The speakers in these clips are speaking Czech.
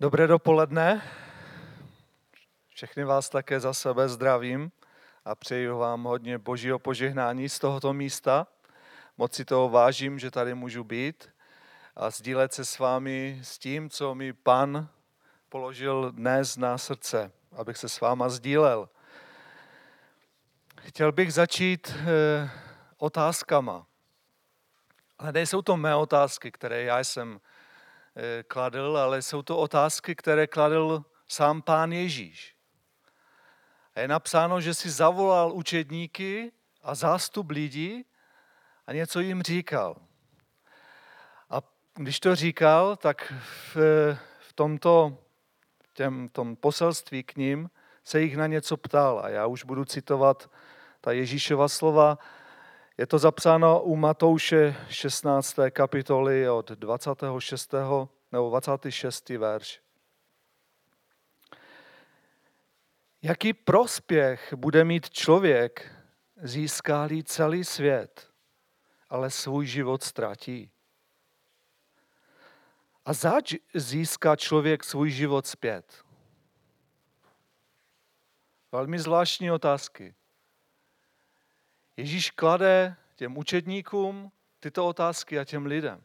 Dobré dopoledne. Všechny vás také za sebe zdravím a přeji vám hodně božího požehnání z tohoto místa. Moc si toho vážím, že tady můžu být a sdílet se s vámi s tím, co mi pan položil dnes na srdce, abych se s váma sdílel. Chtěl bych začít eh, otázkama. Ale nejsou to mé otázky, které já jsem kladl, ale jsou to otázky, které kladl sám pán Ježíš. A je napsáno, že si zavolal učedníky a zástup lidí a něco jim říkal. A když to říkal, tak v, v tomto těm, tom poselství k ním se jich na něco ptal. A já už budu citovat ta Ježíšova slova. Je to zapsáno u Matouše 16. kapitoly od 26. nebo 26. verš. Jaký prospěch bude mít člověk, získá celý svět, ale svůj život ztratí? A zač získá člověk svůj život zpět? Velmi zvláštní otázky. Ježíš klade těm učedníkům tyto otázky a těm lidem.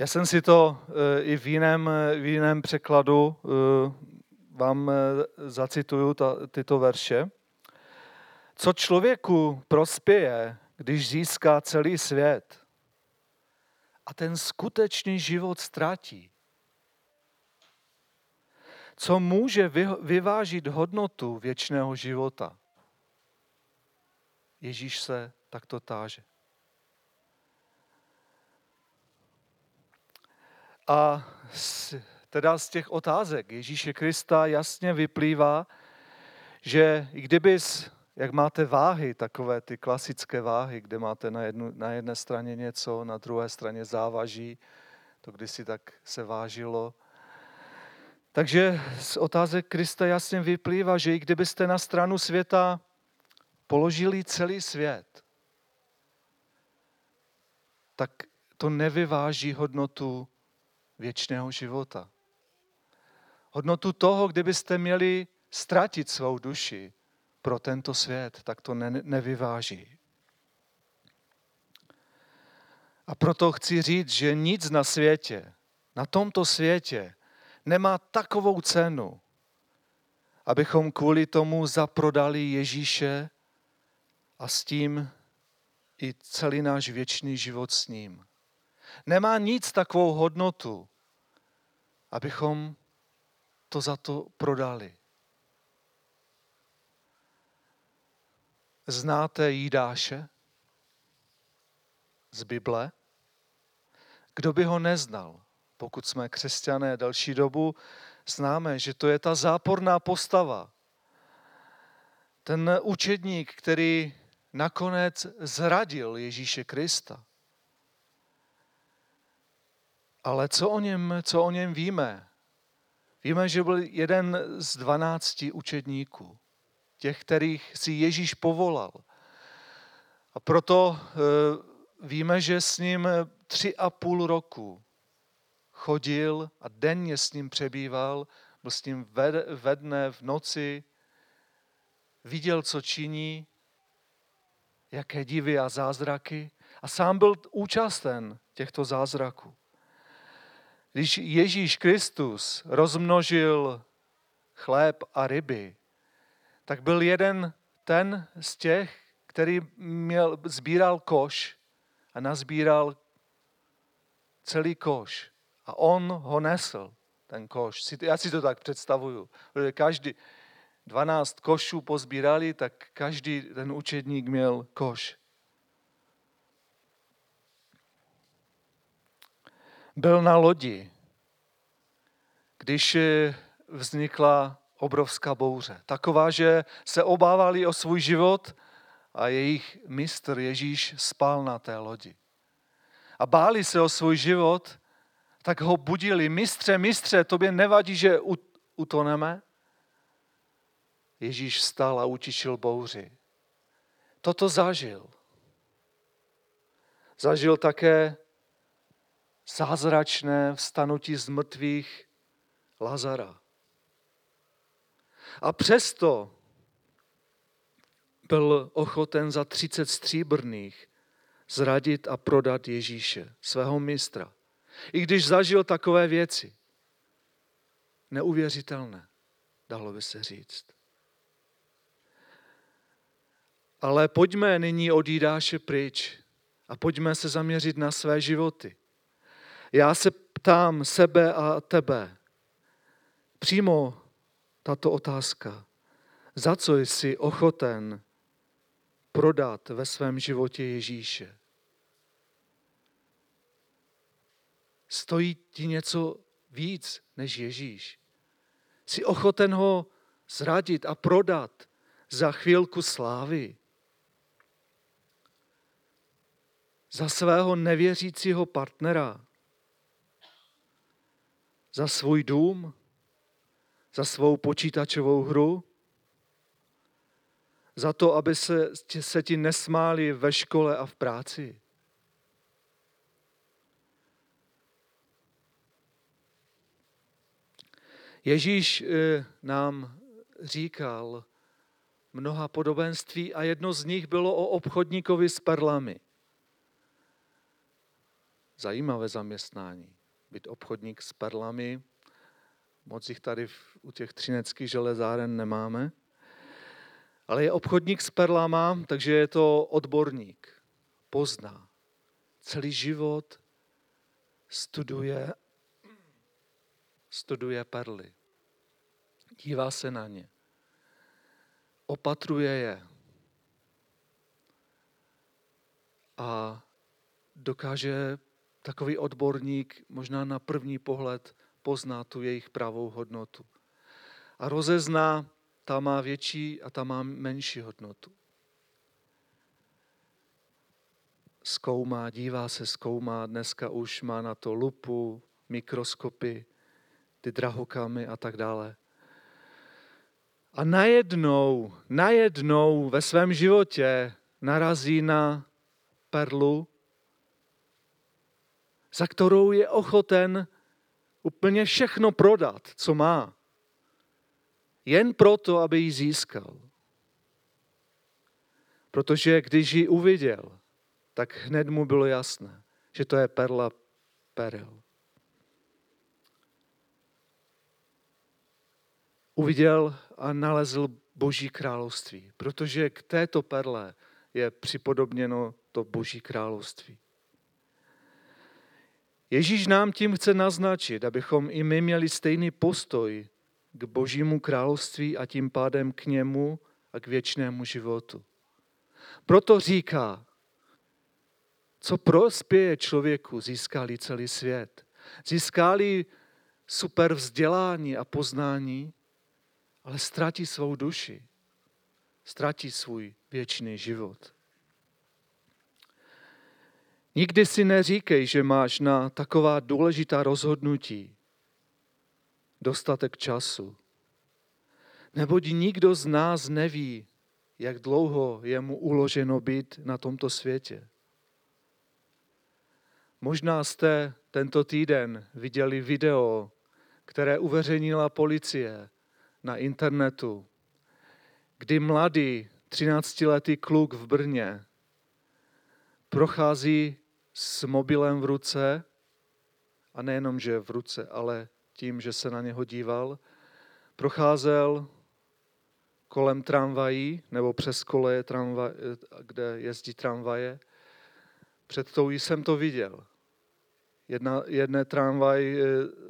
Já jsem si to eh, i v jiném, v jiném překladu eh, vám eh, zacituju ta, tyto verše. Co člověku prospěje, když získá celý svět a ten skutečný život ztratí? Co může vyvážit hodnotu věčného života? Ježíš se takto táže. A z, teda z těch otázek Ježíše Krista jasně vyplývá, že i kdybys, jak máte váhy, takové ty klasické váhy, kde máte na, jednu, na jedné straně něco, na druhé straně závaží, to kdysi tak se vážilo. Takže z otázek Krista jasně vyplývá, že i kdybyste na stranu světa položili celý svět, tak to nevyváží hodnotu věčného života. Hodnotu toho, kdybyste měli ztratit svou duši pro tento svět, tak to ne, nevyváží. A proto chci říct, že nic na světě, na tomto světě, nemá takovou cenu, abychom kvůli tomu zaprodali Ježíše a s tím i celý náš věčný život s ním. Nemá nic takovou hodnotu, abychom to za to prodali. Znáte Jídáše z Bible? Kdo by ho neznal? Pokud jsme křesťané další dobu, známe, že to je ta záporná postava. Ten učedník, který nakonec zradil Ježíše Krista. Ale co o něm, co o něm víme? Víme, že byl jeden z dvanácti učedníků, těch, kterých si Ježíš povolal. A proto e, víme, že s ním tři a půl roku chodil a denně s ním přebýval, byl s ním ve dne, v noci, viděl, co činí, jaké divy a zázraky a sám byl účasten těchto zázraků. Když Ježíš Kristus rozmnožil chléb a ryby, tak byl jeden ten z těch, který měl, sbíral koš a nazbíral celý koš. A on ho nesl, ten koš. Já si to tak představuju. Každý, 12 košů pozbírali, tak každý ten učedník měl koš. Byl na lodi, když eh, vznikla obrovská bouře. Taková, že se obávali o svůj život a jejich mistr Ježíš spal na té lodi. A báli se o svůj život, tak ho budili. Mistře, mistře, tobě nevadí, že utoneme? Ježíš vstal a utišil bouři. Toto zažil. Zažil také zázračné vstanutí z mrtvých Lazara. A přesto byl ochoten za 30 stříbrných zradit a prodat Ježíše, svého mistra. I když zažil takové věci. Neuvěřitelné, dalo by se říct. Ale pojďme nyní od Jidáše pryč a pojďme se zaměřit na své životy. Já se ptám sebe a tebe. Přímo tato otázka. Za co jsi ochoten prodat ve svém životě Ježíše? Stojí ti něco víc než Ježíš? Jsi ochoten ho zradit a prodat za chvílku slávy? Za svého nevěřícího partnera? Za svůj dům? Za svou počítačovou hru? Za to, aby se, se ti nesmáli ve škole a v práci? Ježíš eh, nám říkal mnoha podobenství a jedno z nich bylo o obchodníkovi s perlami. Zajímavé zaměstnání. Být obchodník s perlami. Moc jich tady u těch třineckých železáren nemáme. Ale je obchodník s perlama, takže je to odborník. Pozná. Celý život studuje, studuje perly dívá se na ně, opatruje je a dokáže takový odborník možná na první pohled poznat tu jejich pravou hodnotu. A rozezná, ta má větší a ta má menší hodnotu. Zkoumá, dívá se, zkoumá, dneska už má na to lupu, mikroskopy, ty drahokamy a tak dále. A najednou, najednou ve svém životě narazí na perlu, za kterou je ochoten úplně všechno prodat, co má. Jen proto, aby ji získal. Protože když ji uviděl, tak hned mu bylo jasné, že to je perla perel. Uviděl a nalezl Boží království, protože k této perle je připodobněno to Boží království. Ježíš nám tím chce naznačit, abychom i my měli stejný postoj k Božímu království a tím pádem k němu a k věčnému životu. Proto říká, co prospěje člověku, získali celý svět. Získali super vzdělání a poznání, ale ztratí svou duši, ztratí svůj věčný život. Nikdy si neříkej, že máš na taková důležitá rozhodnutí dostatek času. Neboť nikdo z nás neví, jak dlouho je mu uloženo být na tomto světě. Možná jste tento týden viděli video, které uveřejnila policie na internetu, kdy mladý 13-letý kluk v Brně prochází s mobilem v ruce, a nejenom, že v ruce, ale tím, že se na něho díval, procházel kolem tramvají nebo přes koleje, tramvaj, kde jezdí tramvaje. Před tou jsem to viděl. Jedna, jedné tramvaj eh,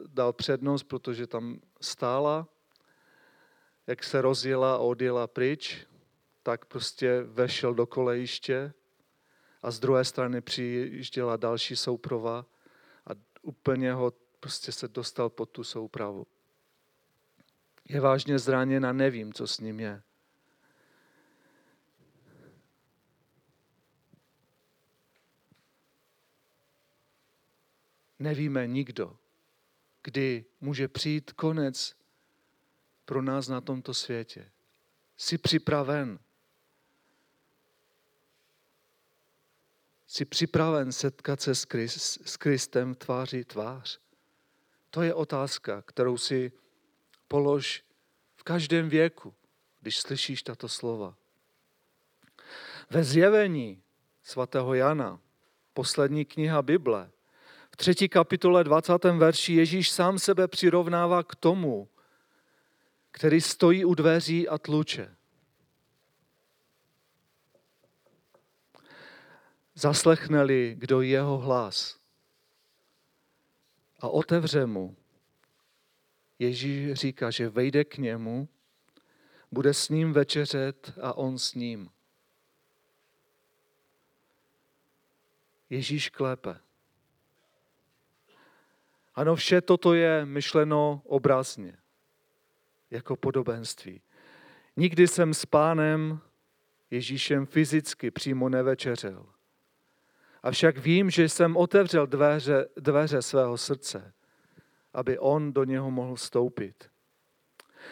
dal přednost, protože tam stála jak se rozjela a odjela pryč, tak prostě vešel do kolejiště a z druhé strany přijížděla další souprava a úplně ho prostě se dostal pod tu soupravu. Je vážně zraněn a nevím, co s ním je. Nevíme nikdo, kdy může přijít konec pro nás na tomto světě. Jsi připraven. Jsi připraven setkat se s Kristem tváří tvář? To je otázka, kterou si polož v každém věku, když slyšíš tato slova. Ve zjevení svatého Jana, poslední kniha Bible, v třetí kapitole 20. verši Ježíš sám sebe přirovnává k tomu, který stojí u dveří a tluče. Zaslechne-li kdo jeho hlas a otevře mu, Ježíš říká, že vejde k němu, bude s ním večeřet a on s ním. Ježíš klepe. Ano, vše toto je myšleno obrazně, jako podobenství. Nikdy jsem s pánem Ježíšem fyzicky přímo nevečeřel. Avšak vím, že jsem otevřel dveře, dveře svého srdce, aby on do něho mohl vstoupit.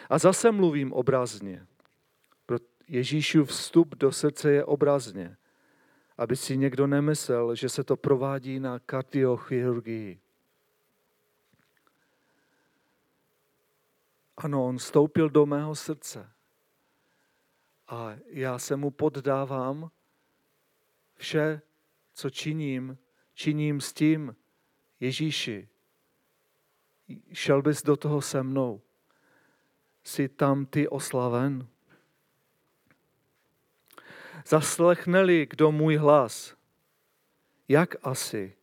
A zase mluvím obrazně. Pro Ježíšův vstup do srdce je obrazně, aby si někdo nemyslel, že se to provádí na kardiochirurgii. Ano, on vstoupil do mého srdce. A já se mu poddávám vše, co činím, činím s tím, Ježíši, šel bys do toho se mnou. Jsi tam ty oslaven? Zaslechne-li kdo můj hlas? Jak asi?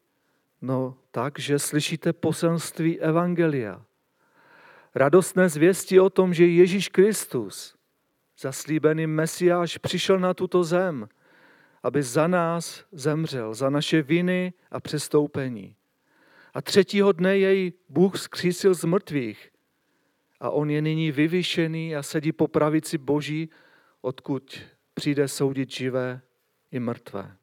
No tak, že slyšíte poselství Evangelia. Radostné zvěsti o tom, že Ježíš Kristus, zaslíbený Mesiáš, přišel na tuto zem, aby za nás zemřel, za naše viny a přestoupení. A třetího dne jej Bůh zkřísil z mrtvých a on je nyní vyvyšený a sedí po pravici Boží, odkud přijde soudit živé i mrtvé.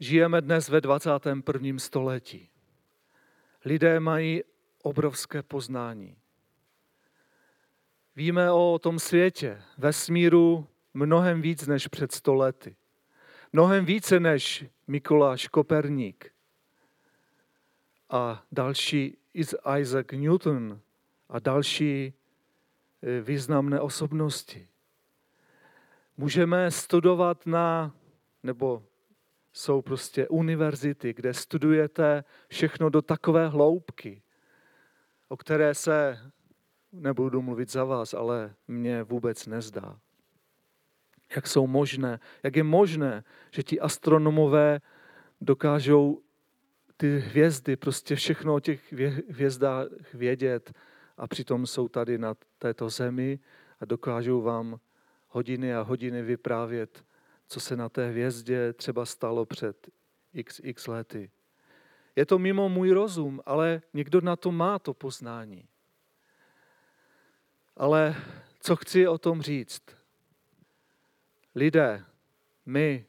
Žijeme dnes ve 21. století. Lidé mají obrovské poznání. Víme o tom světě, vesmíru mnohem víc než před stolety. Mnohem více než Mikuláš Koperník a další Isaac Newton a další e, významné osobnosti. Můžeme studovat na, nebo jsou prostě univerzity, kde studujete všechno do takové hloubky, o které se, nebudu mluvit za vás, ale mně vůbec nezdá. Jak jsou možné, jak je možné, že ti astronomové dokážou ty hvězdy, prostě všechno o těch hvězdách vědět a přitom jsou tady na této zemi a dokážou vám hodiny a hodiny vyprávět, co se na té hvězdě třeba stalo před xx lety. Je to mimo můj rozum, ale někdo na to má to poznání. Ale co chci o tom říct? Lidé, my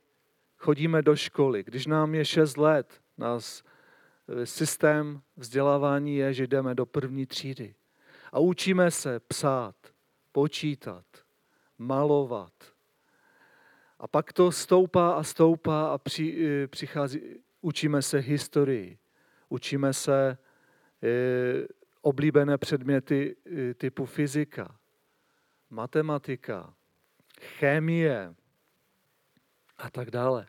chodíme do školy. Když nám je 6 let, nás e, systém vzdělávání je, že jdeme do první třídy. A učíme se psát, počítat, malovat. A pak to stoupá a stoupá a při, e, přichází, učíme se historii, učíme se e, oblíbené předměty typu fyzika, matematika, chemie a tak dále.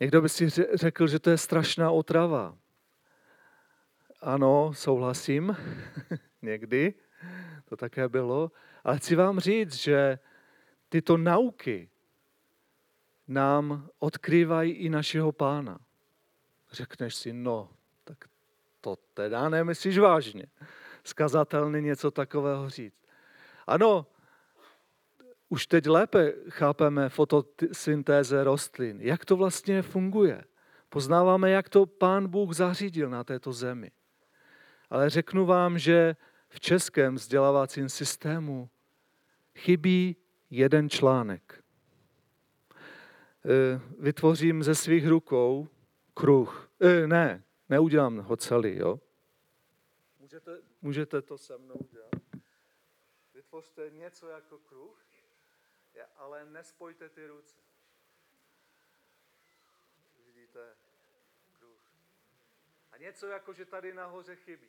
Někdo by si řekl, že to je strašná otrava. Ano, souhlasím, někdy to také bylo, ale chci vám říct, že tyto nauky nám odkrývají i našeho pána. Řekneš si, no, to teda nemyslíš vážně. Skazatelný něco takového říct. Ano, už teď lépe chápeme fotosyntéze rostlin. Jak to vlastně funguje? Poznáváme, jak to pán Bůh zařídil na této zemi. Ale řeknu vám, že v českém vzdělávacím systému chybí jeden článek. E, vytvořím ze svých rukou kruh. E, ne, neudělám ho celý, jo? Můžete, můžete to se mnou dělat? Vytvořte něco jako kruh ale nespojte ty ruce. Vidíte kruh. A něco jako, že tady nahoře chybí.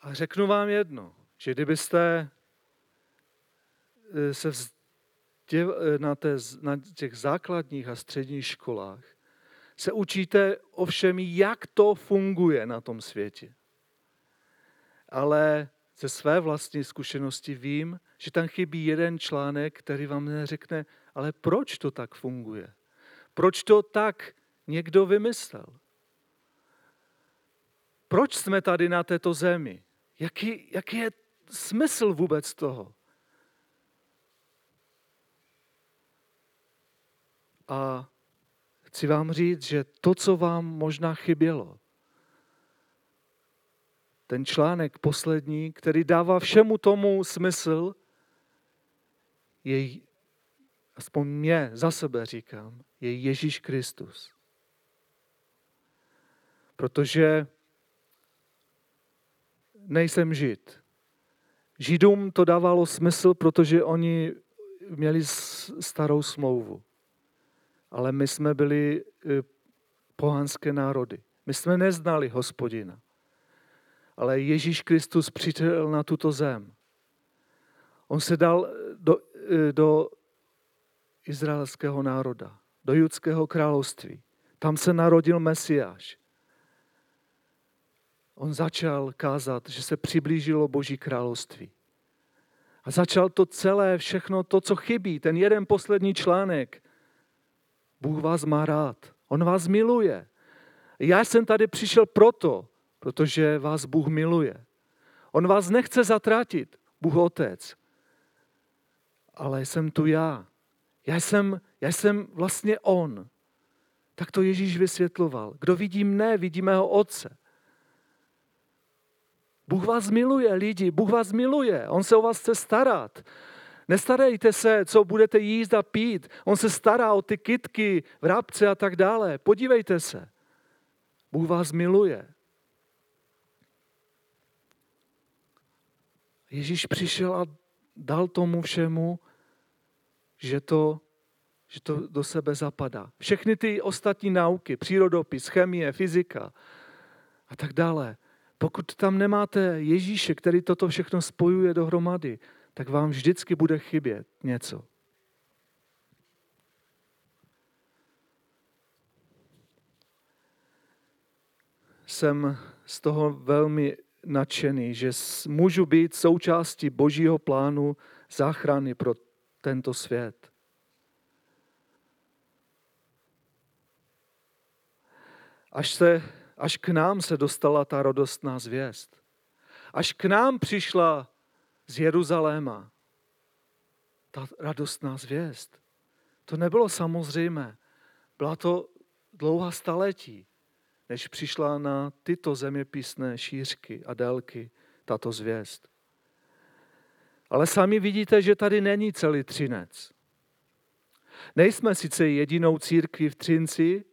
A řeknu vám jedno, že kdybyste eh, se vzděv, eh, na, té, na těch základních a středních školách se učíte ovšem, jak to funguje na tom světě. Ale ze své vlastní zkušenosti vím, že tam chybí jeden článek, který vám neřekne, ale proč to tak funguje? Proč to tak někdo vymyslel? Proč jsme tady na této zemi? Jaký, jaký je smysl vůbec toho? A chci vám říct, že to, co vám možná chybělo, ten článek poslední, který dává všemu tomu smysl, je, aspoň mě, za sebe říkám, je Ježíš Kristus. Protože nejsem žid. Židům to dávalo smysl, protože oni měli starou smlouvu. Ale my jsme byli e, pohanské národy. My jsme neznali hospodina. Ale Ježíš Kristus přišel na tuto zem. On se dal do, e, do izraelského národa, do judského království. Tam se narodil Mesiáš on začal kázat, že se přiblížilo Boží království. A začal to celé, všechno to, co chybí, ten jeden poslední článek. Bůh vás má rád. On vás miluje. Já jsem tady přišel proto, protože vás Bůh miluje. On vás nechce zatratit, Bůh Otec. Ale jsem tu já. Já jsem, já jsem vlastně On. Tak to Ježíš vysvětloval. Kdo vidí mne, vidí mého Otce. Bůh vás miluje, lidi, Bůh vás miluje, On se o vás chce starat. Nestarejte se, co budete jíst a pít. On se stará o ty kytky, vrabce a tak dále. Podívejte se. Bůh vás miluje. Ježíš přišel a dal tomu všemu, že to, že to do sebe zapadá. Všechny ty ostatní nauky, přírodopis, chemie, fyzika a tak dále, pokud tam nemáte Ježíše, který toto všechno spojuje dohromady, tak vám vždycky bude chybět něco. Jsem z toho velmi nadšený, že můžu být součástí Božího plánu záchrany pro tento svět. Až se až k nám se dostala ta radostná zvěst. Až k nám přišla z Jeruzaléma ta radostná zvěst. To nebylo samozřejmé. Byla to dlouhá staletí, než přišla na tyto zeměpisné šířky a délky tato zvěst. Ale sami vidíte, že tady není celý Třinec. Nejsme sice jedinou církví v Třinci,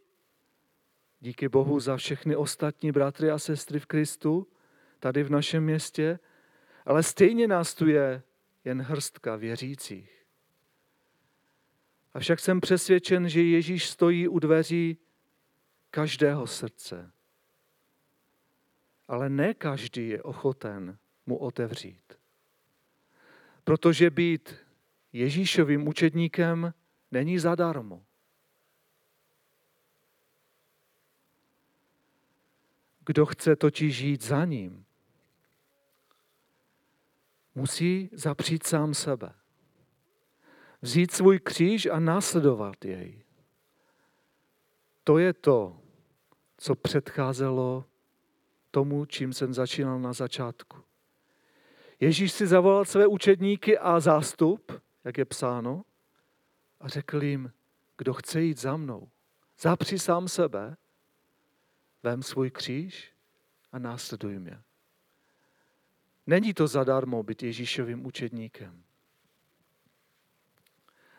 Díky Bohu za všechny ostatní bratry a sestry v Kristu, tady v našem městě, ale stejně nás tu je jen hrstka věřících. Avšak jsem přesvědčen, že Ježíš stojí u dveří každého srdce. Ale ne každý je ochoten mu otevřít. Protože být Ježíšovým učedníkem není zadarmo. Kdo chce totiž žít za ním, musí zapřít sám sebe. Vzít svůj kříž a následovat jej. To je to, co předcházelo tomu, čím jsem začínal na začátku. Ježíš si zavolal své učedníky a zástup, jak je psáno, a řekl jim, kdo chce jít za mnou, zapři sám sebe Vem svůj kříž a následuj mě. Není to zadarmo být Ježíšovým učedníkem.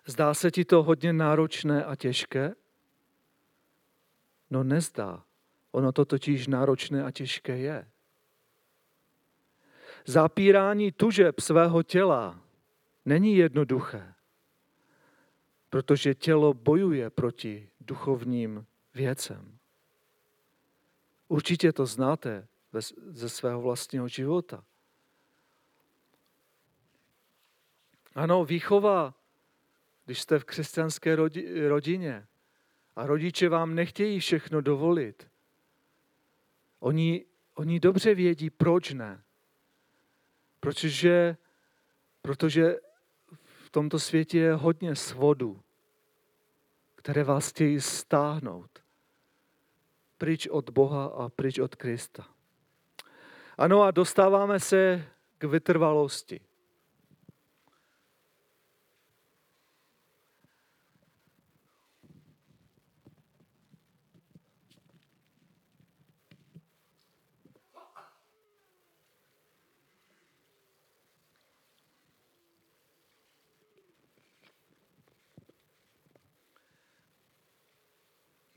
Zdá se ti to hodně náročné a těžké? No nezdá. Ono to totiž náročné a těžké je. Zapírání tužeb svého těla není jednoduché, protože tělo bojuje proti duchovním věcem. Určitě to znáte ze svého vlastního života. Ano, výchova, když jste v křesťanské rodině a rodiče vám nechtějí všechno dovolit, oni, oni dobře vědí, proč ne. Protože, protože v tomto světě je hodně svodů, které vás chtějí stáhnout pryč od Boha a pryč od Krista. Ano a dostáváme se k vytrvalosti.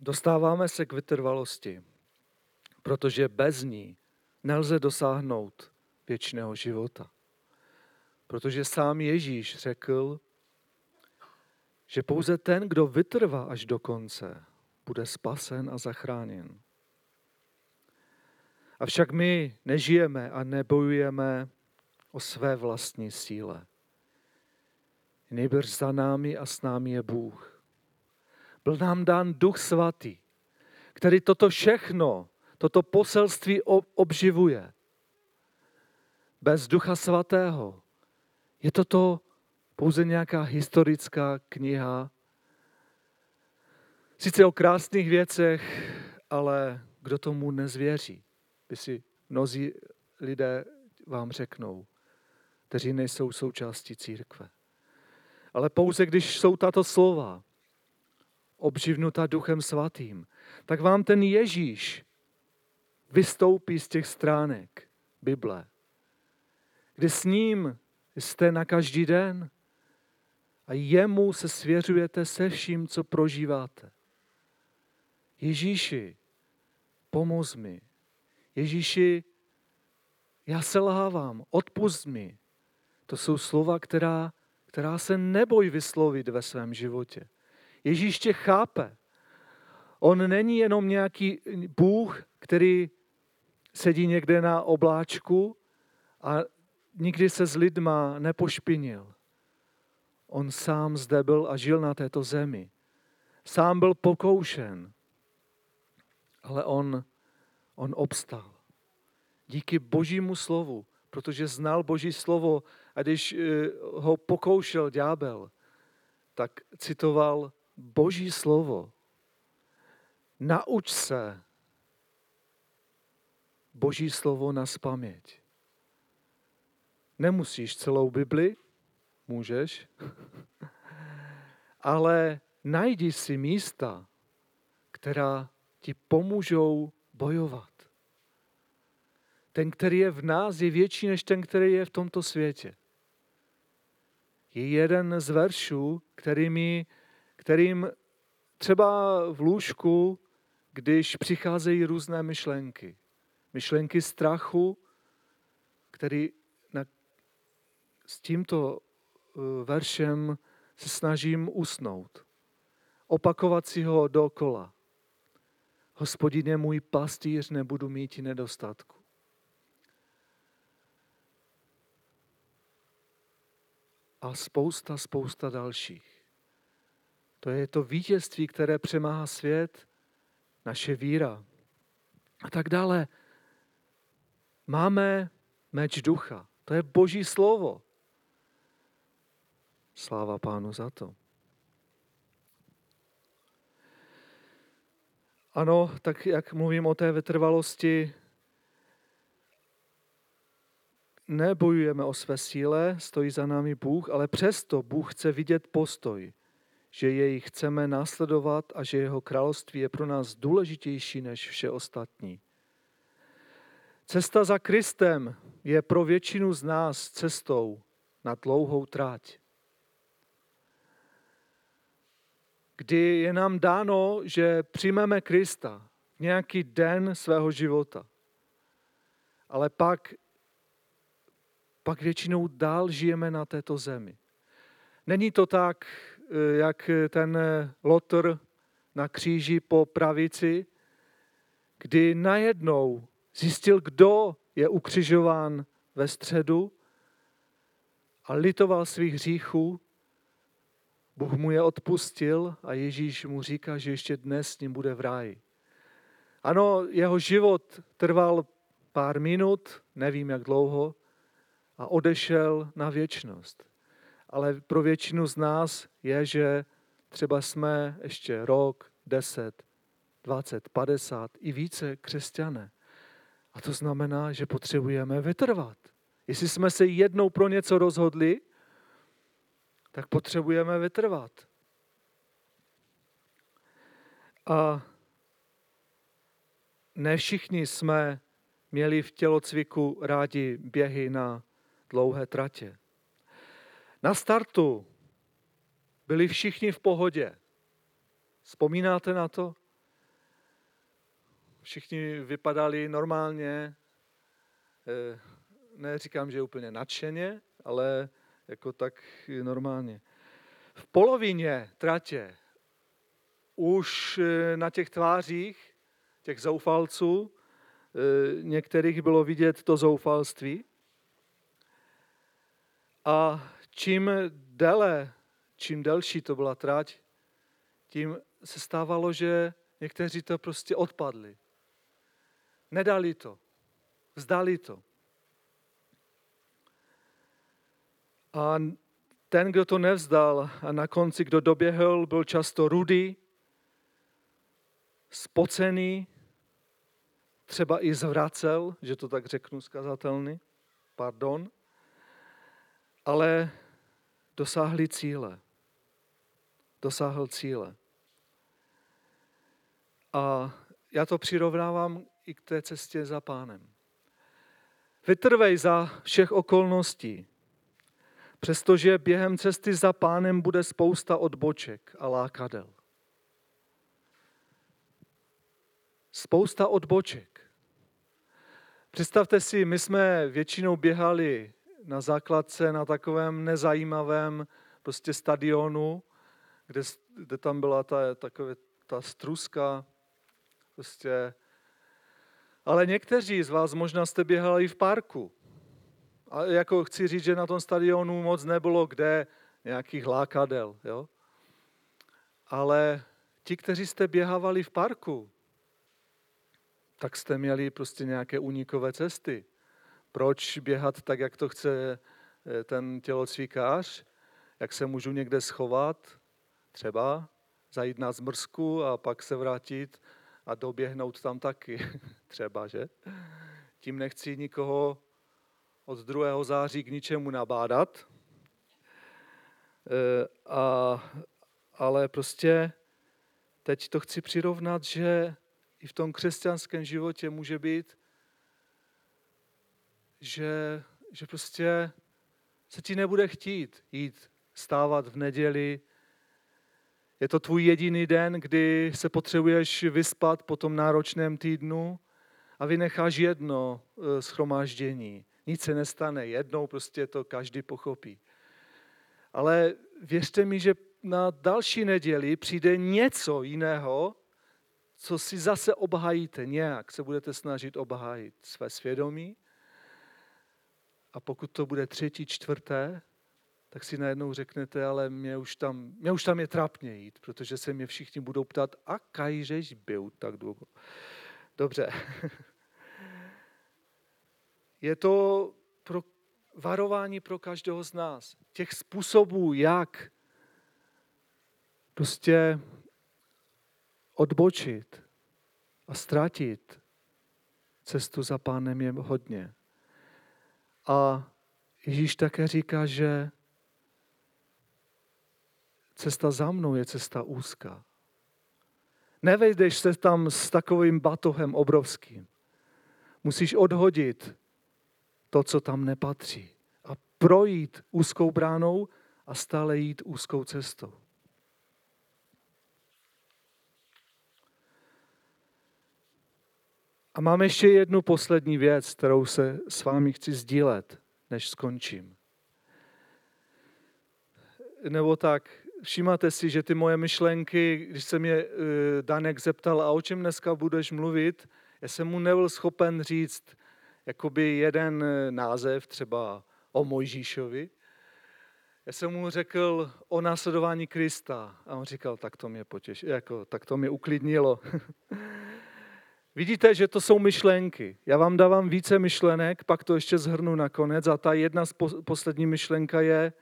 Dostáváme se k vytrvalosti, protože bez ní nelze dosáhnout věčného života. Protože sám Ježíš řekl, že pouze ten, kdo vytrvá až do konce, bude spasen a zachráněn. Avšak my nežijeme a nebojujeme o své vlastní síle. Nejbrž za námi a s námi je Bůh byl nám dán Duch Svatý, který toto všechno, toto poselství obživuje. Bez Ducha Svatého je toto pouze nějaká historická kniha, sice o krásných věcech, ale kdo tomu nezvěří, by si mnozí lidé vám řeknou, kteří nejsou součástí církve. Ale pouze když jsou tato slova, obživnutá Duchem Svatým, tak vám ten Ježíš vystoupí z těch stránek Bible, kdy s ním jste na každý den a jemu se svěřujete se vším, co prožíváte. Ježíši, pomoz mi. Ježíši, já se lhávám, odpust mi. To jsou slova, která, která se neboj vyslovit ve svém životě. Ježíš tě chápe. On není jenom nějaký Bůh, který sedí někde na obláčku a nikdy se s lidma nepošpinil. On sám zde byl a žil na této zemi. Sám byl pokoušen, ale on, on obstal. Díky božímu slovu, protože znal boží slovo a když eh, ho pokoušel ďábel, tak citoval Boží slovo. Nauč se Boží slovo na spaměť. Nemusíš celou Bibli, můžeš, ale najdi si místa, která ti pomůžou bojovat. Ten, který je v nás, je větší než ten, který je v tomto světě. Je jeden z veršů, který mi kterým třeba v lůžku, když přicházejí různé myšlenky, myšlenky strachu, který na, s tímto eh, veršem se snažím usnout, opakovat si ho dokola. Hospodin je můj pastýř, nebudu mít nedostatku. A spousta, spousta dalších. To je to vítězství, které přemáhá svět, naše víra. A tak dále. Máme meč ducha. To je boží slovo. Sláva pánu za to. Ano, tak jak mluvím o té vytrvalosti, nebojujeme o své síle, stojí za námi Bůh, ale přesto Bůh chce vidět postoj že jej chceme následovat a že jeho království je pro nás důležitější než vše ostatní. Cesta za Kristem je pro většinu z nás cestou na dlouhou tráť. Kdy je nám dáno, že přijmeme Krista v nějaký den svého života. Ale pak pak většinou dál žijeme na této zemi. Není to tak, jak ten lotr na kříži po pravici, kdy najednou zjistil, kdo je ukřižován ve středu a litoval svých hříchů. Bůh mu je odpustil a Ježíš mu říká, že ještě dnes s ním bude v ráji. Ano, jeho život trval pár minut, nevím jak dlouho, a odešel na věčnost. Ale pro většinu z nás je, že třeba jsme ještě rok, deset, dvacet, padesát i více křesťané. A to znamená, že potřebujeme vytrvat. Jestli jsme se jednou pro něco rozhodli, tak potřebujeme vytrvat. A ne všichni jsme měli v tělocviku rádi běhy na dlouhé tratě. Na startu byli všichni v pohodě. Vzpomínáte na to? Všichni vypadali normálně, eh, neříkám, že úplně nadšeně, ale jako tak normálně. V polovině tratě už eh, na těch tvářích těch zoufalců eh, některých bylo vidět to zoufalství. A čím déle, čím delší to byla trať, tím se stávalo, že někteří to prostě odpadli. Nedali to. Vzdali to. A ten, kdo to nevzdal a na konci, kdo doběhl, byl často rudý, spocený, třeba i zvracel, že to tak řeknu skazatelný, pardon, ale dosáhli cíle. Dosáhl cíle. A já to přirovnávám i k té cestě za pánem. Vytrvej za všech okolností, přestože během cesty za pánem bude spousta odboček a lákadel. Spousta odboček. Představte si, my jsme většinou běhali základce na takovém nezajímavém prostě stadionu, kde, kde tam byla ta, takové, ta struska, prostě. Ale někteří z vás možná jste běhali v parku. A jako chci říct, že na tom stadionu moc nebylo kde nějakých lákadel. Jo? Ale ti, kteří jste běhávali v parku, tak jste měli prostě nějaké unikové cesty. Proč běhat tak, jak to chce eh, ten tělocvikář? Jak se můžu někde schovat? Třeba zajít na zmrzku a pak se vrátit a doběhnout tam taky. Třeba, že? Tím nechci nikoho od 2. září k ničemu nabádat. Eh, a, ale prostě teď to chci přirovnat, že i v tom křesťanském životě může být, že, že prostě se ti nebude chtít jít stávat v neděli. Je to tvůj jediný den, kdy se potřebuješ vyspat po tom náročném týdnu a vynecháš jedno eh, schromáždění. Nic se nestane, jednou prostě to každý pochopí. Ale věřte mi, že na další neděli přijde něco jiného, co si zase obhájíte nějak, se budete snažit obhájit své svědomí. A pokud to bude třetí, čtvrté, tak si najednou řeknete, ale mě už tam, mě už tam je trapně jít, protože se mě všichni budou ptát, a kajžeš byl tak dlouho. Dobře. Je to pro varování pro každého z nás. Těch způsobů, jak prostě odbočit a ztratit cestu za pánem je hodně. A Ježíš také říká, že cesta za mnou je cesta úzká. Nevejdeš se tam s takovým batohem obrovským. Musíš odhodit to, co tam nepatří a projít úzkou bránou a stále jít úzkou cestou. A mám ještě jednu poslední věc, kterou se s vámi chci sdílet než skončím. Nebo tak, všímáte si, že ty moje myšlenky, když se mě uh, Danek zeptal, a o čem dneska budeš mluvit, já jsem mu nebyl schopen říct jakoby jeden eh, název, třeba o Mojžíšovi. Já jsem mu řekl o následování Krista a on říkal, tak to mě potěš, jako, tak to mě uklidnilo. Vidíte, že to jsou myšlenky. Já vám dávám více myšlenek, pak to ještě zhrnu nakonec a ta jedna z poslední myšlenka je,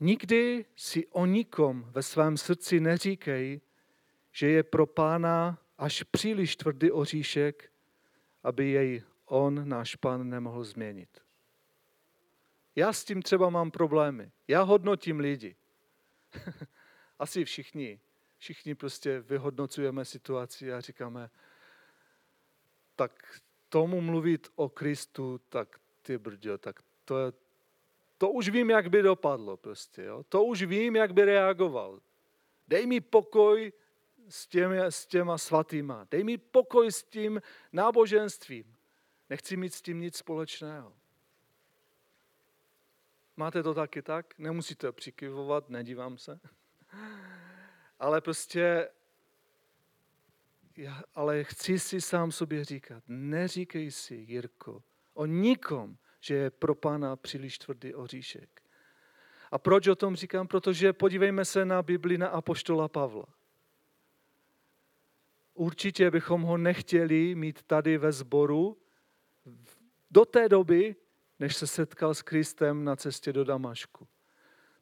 nikdy si o nikom ve svém srdci neříkej, že je pro pána až příliš tvrdý oříšek, aby jej on, náš pán, nemohl změnit. Já s tím třeba mám problémy. Já hodnotím lidi. Asi všichni. Všichni prostě vyhodnocujeme situaci a říkáme, tak tomu mluvit o Kristu, tak ty brďo, tak to, je, to už vím, jak by dopadlo prostě. Jo? To už vím, jak by reagoval. Dej mi pokoj s těmi, s těma svatýma. Dej mi pokoj s tím náboženstvím. Nechci mít s tím nic společného. Máte to taky tak? Nemusíte přikyvovat, nedívám se. Ale prostě, já, ale chci si sám sobě říkat, neříkej si, Jirko, o nikom, že je pro pána příliš tvrdý oříšek. A proč o tom říkám? Protože podívejme se na Bibli na Apoštola Pavla. Určitě bychom ho nechtěli mít tady ve sboru do té doby, než se setkal s Kristem na cestě do Damašku.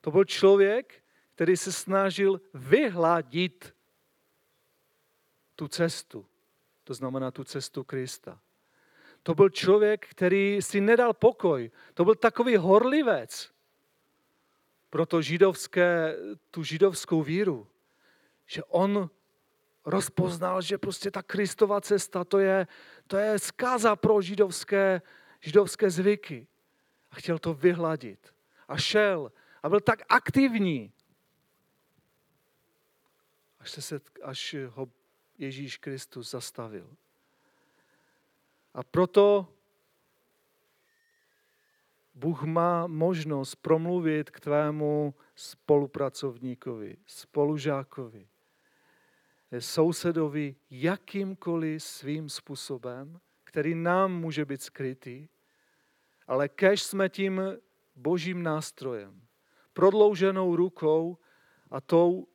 To byl člověk, který se snažil vyhladit tu cestu. To znamená tu cestu Krista. To byl člověk, který si nedal pokoj. To byl takový horlivec pro to židovské, tu židovskou víru, že on rozpoznal, že prostě ta Kristova cesta, to je, to je zkáza pro židovské, židovské zvyky. A chtěl to vyhladit. A šel. A byl tak aktivní, až, se set, až ho Ježíš Kristus zastavil. A proto Bůh má možnost promluvit k tvému spolupracovníkovi, spolužákovi sousedovi jakýmkoliv svým způsobem, který nám může být skrytý, ale kež jsme tím božím nástrojem, prodlouženou rukou a tou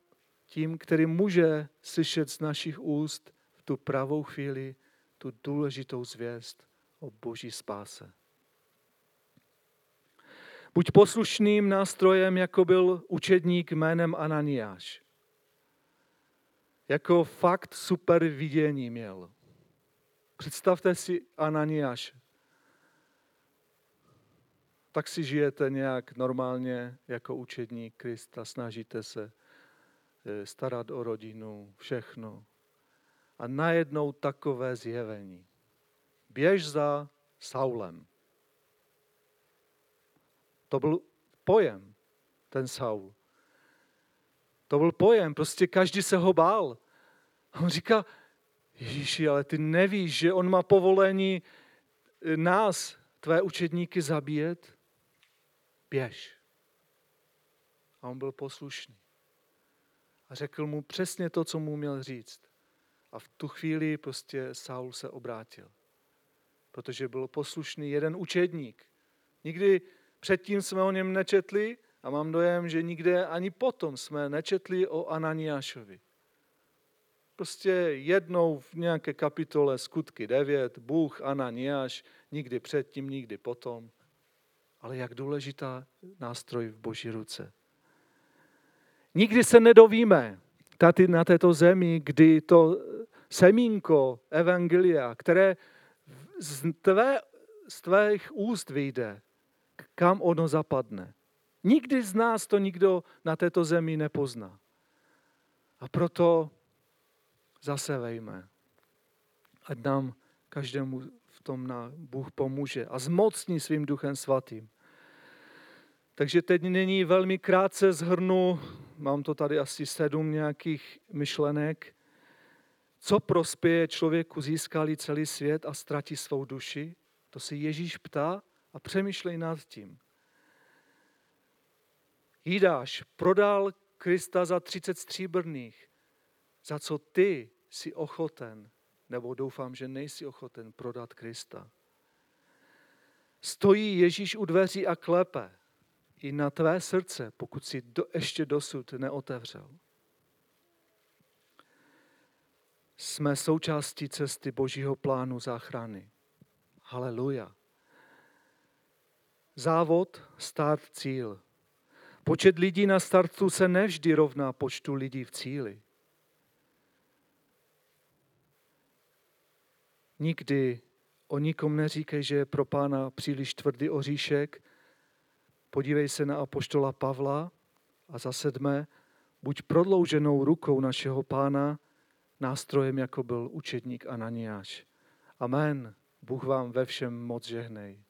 tím, který může slyšet z našich úst v tu pravou chvíli tu důležitou zvěst o boží spáse. Buď poslušným nástrojem, jako byl učedník jménem Ananiáš jako fakt super vidění měl. Představte si Ananiáš. Tak si žijete nějak normálně jako učedník Krista, snažíte se starat o rodinu, všechno. A najednou takové zjevení. Běž za Saulem. To byl pojem, ten Saul. To byl pojem, prostě každý se ho bál. A on říká, Ježíši, ale ty nevíš, že on má povolení eh, nás, tvé učedníky, zabíjet? Běž. A on byl poslušný. A řekl mu přesně to, co mu měl říct. A v tu chvíli prostě Saul se obrátil. Protože byl poslušný jeden učedník. Nikdy předtím jsme o něm nečetli, a mám dojem, že nikde ani potom jsme nečetli o Ananiášovi. Prostě jednou v nějaké kapitole skutky 9, Bůh, Ananiáš, nikdy předtím, nikdy potom. Ale jak důležitá nástroj v boží ruce. Nikdy se nedovíme tady na této zemi, kdy to semínko Evangelia, které z, tvé, z tvých úst vyjde, kam ono zapadne. Nikdy z nás to nikdo na této zemi nepozná. A proto zasevejme. Ať nám každému v tom na Bůh pomůže a zmocní svým duchem svatým. Takže teď nyní velmi krátce zhrnu, mám to tady asi sedm nějakých myšlenek, co prospěje člověku získali celý svět a ztratí svou duši? To si Ježíš ptá A přemýšlej nad tím. Jídáš prodal Krista za 30 stříbrných, za co ty jsi ochoten, nebo doufám, že nejsi ochoten prodat Krista. Stojí Ježíš u dveří a klepe i na tvé srdce, pokud si do, ještě dosud neotevřel. Jsme součástí cesty Božího plánu záchrany. Haleluja. Závod, start, cíl. Počet lidí na startu se nevždy rovná počtu lidí v cíli. Nikdy o nikom neříkej, že je pro pána příliš tvrdý oříšek. Podívej se na apoštola Pavla a za sedmé, buď prodlouženou rukou našeho pána, nástrojem, jako byl učedník Ananiáš. Amen. Bůh vám ve všem moc žehnej.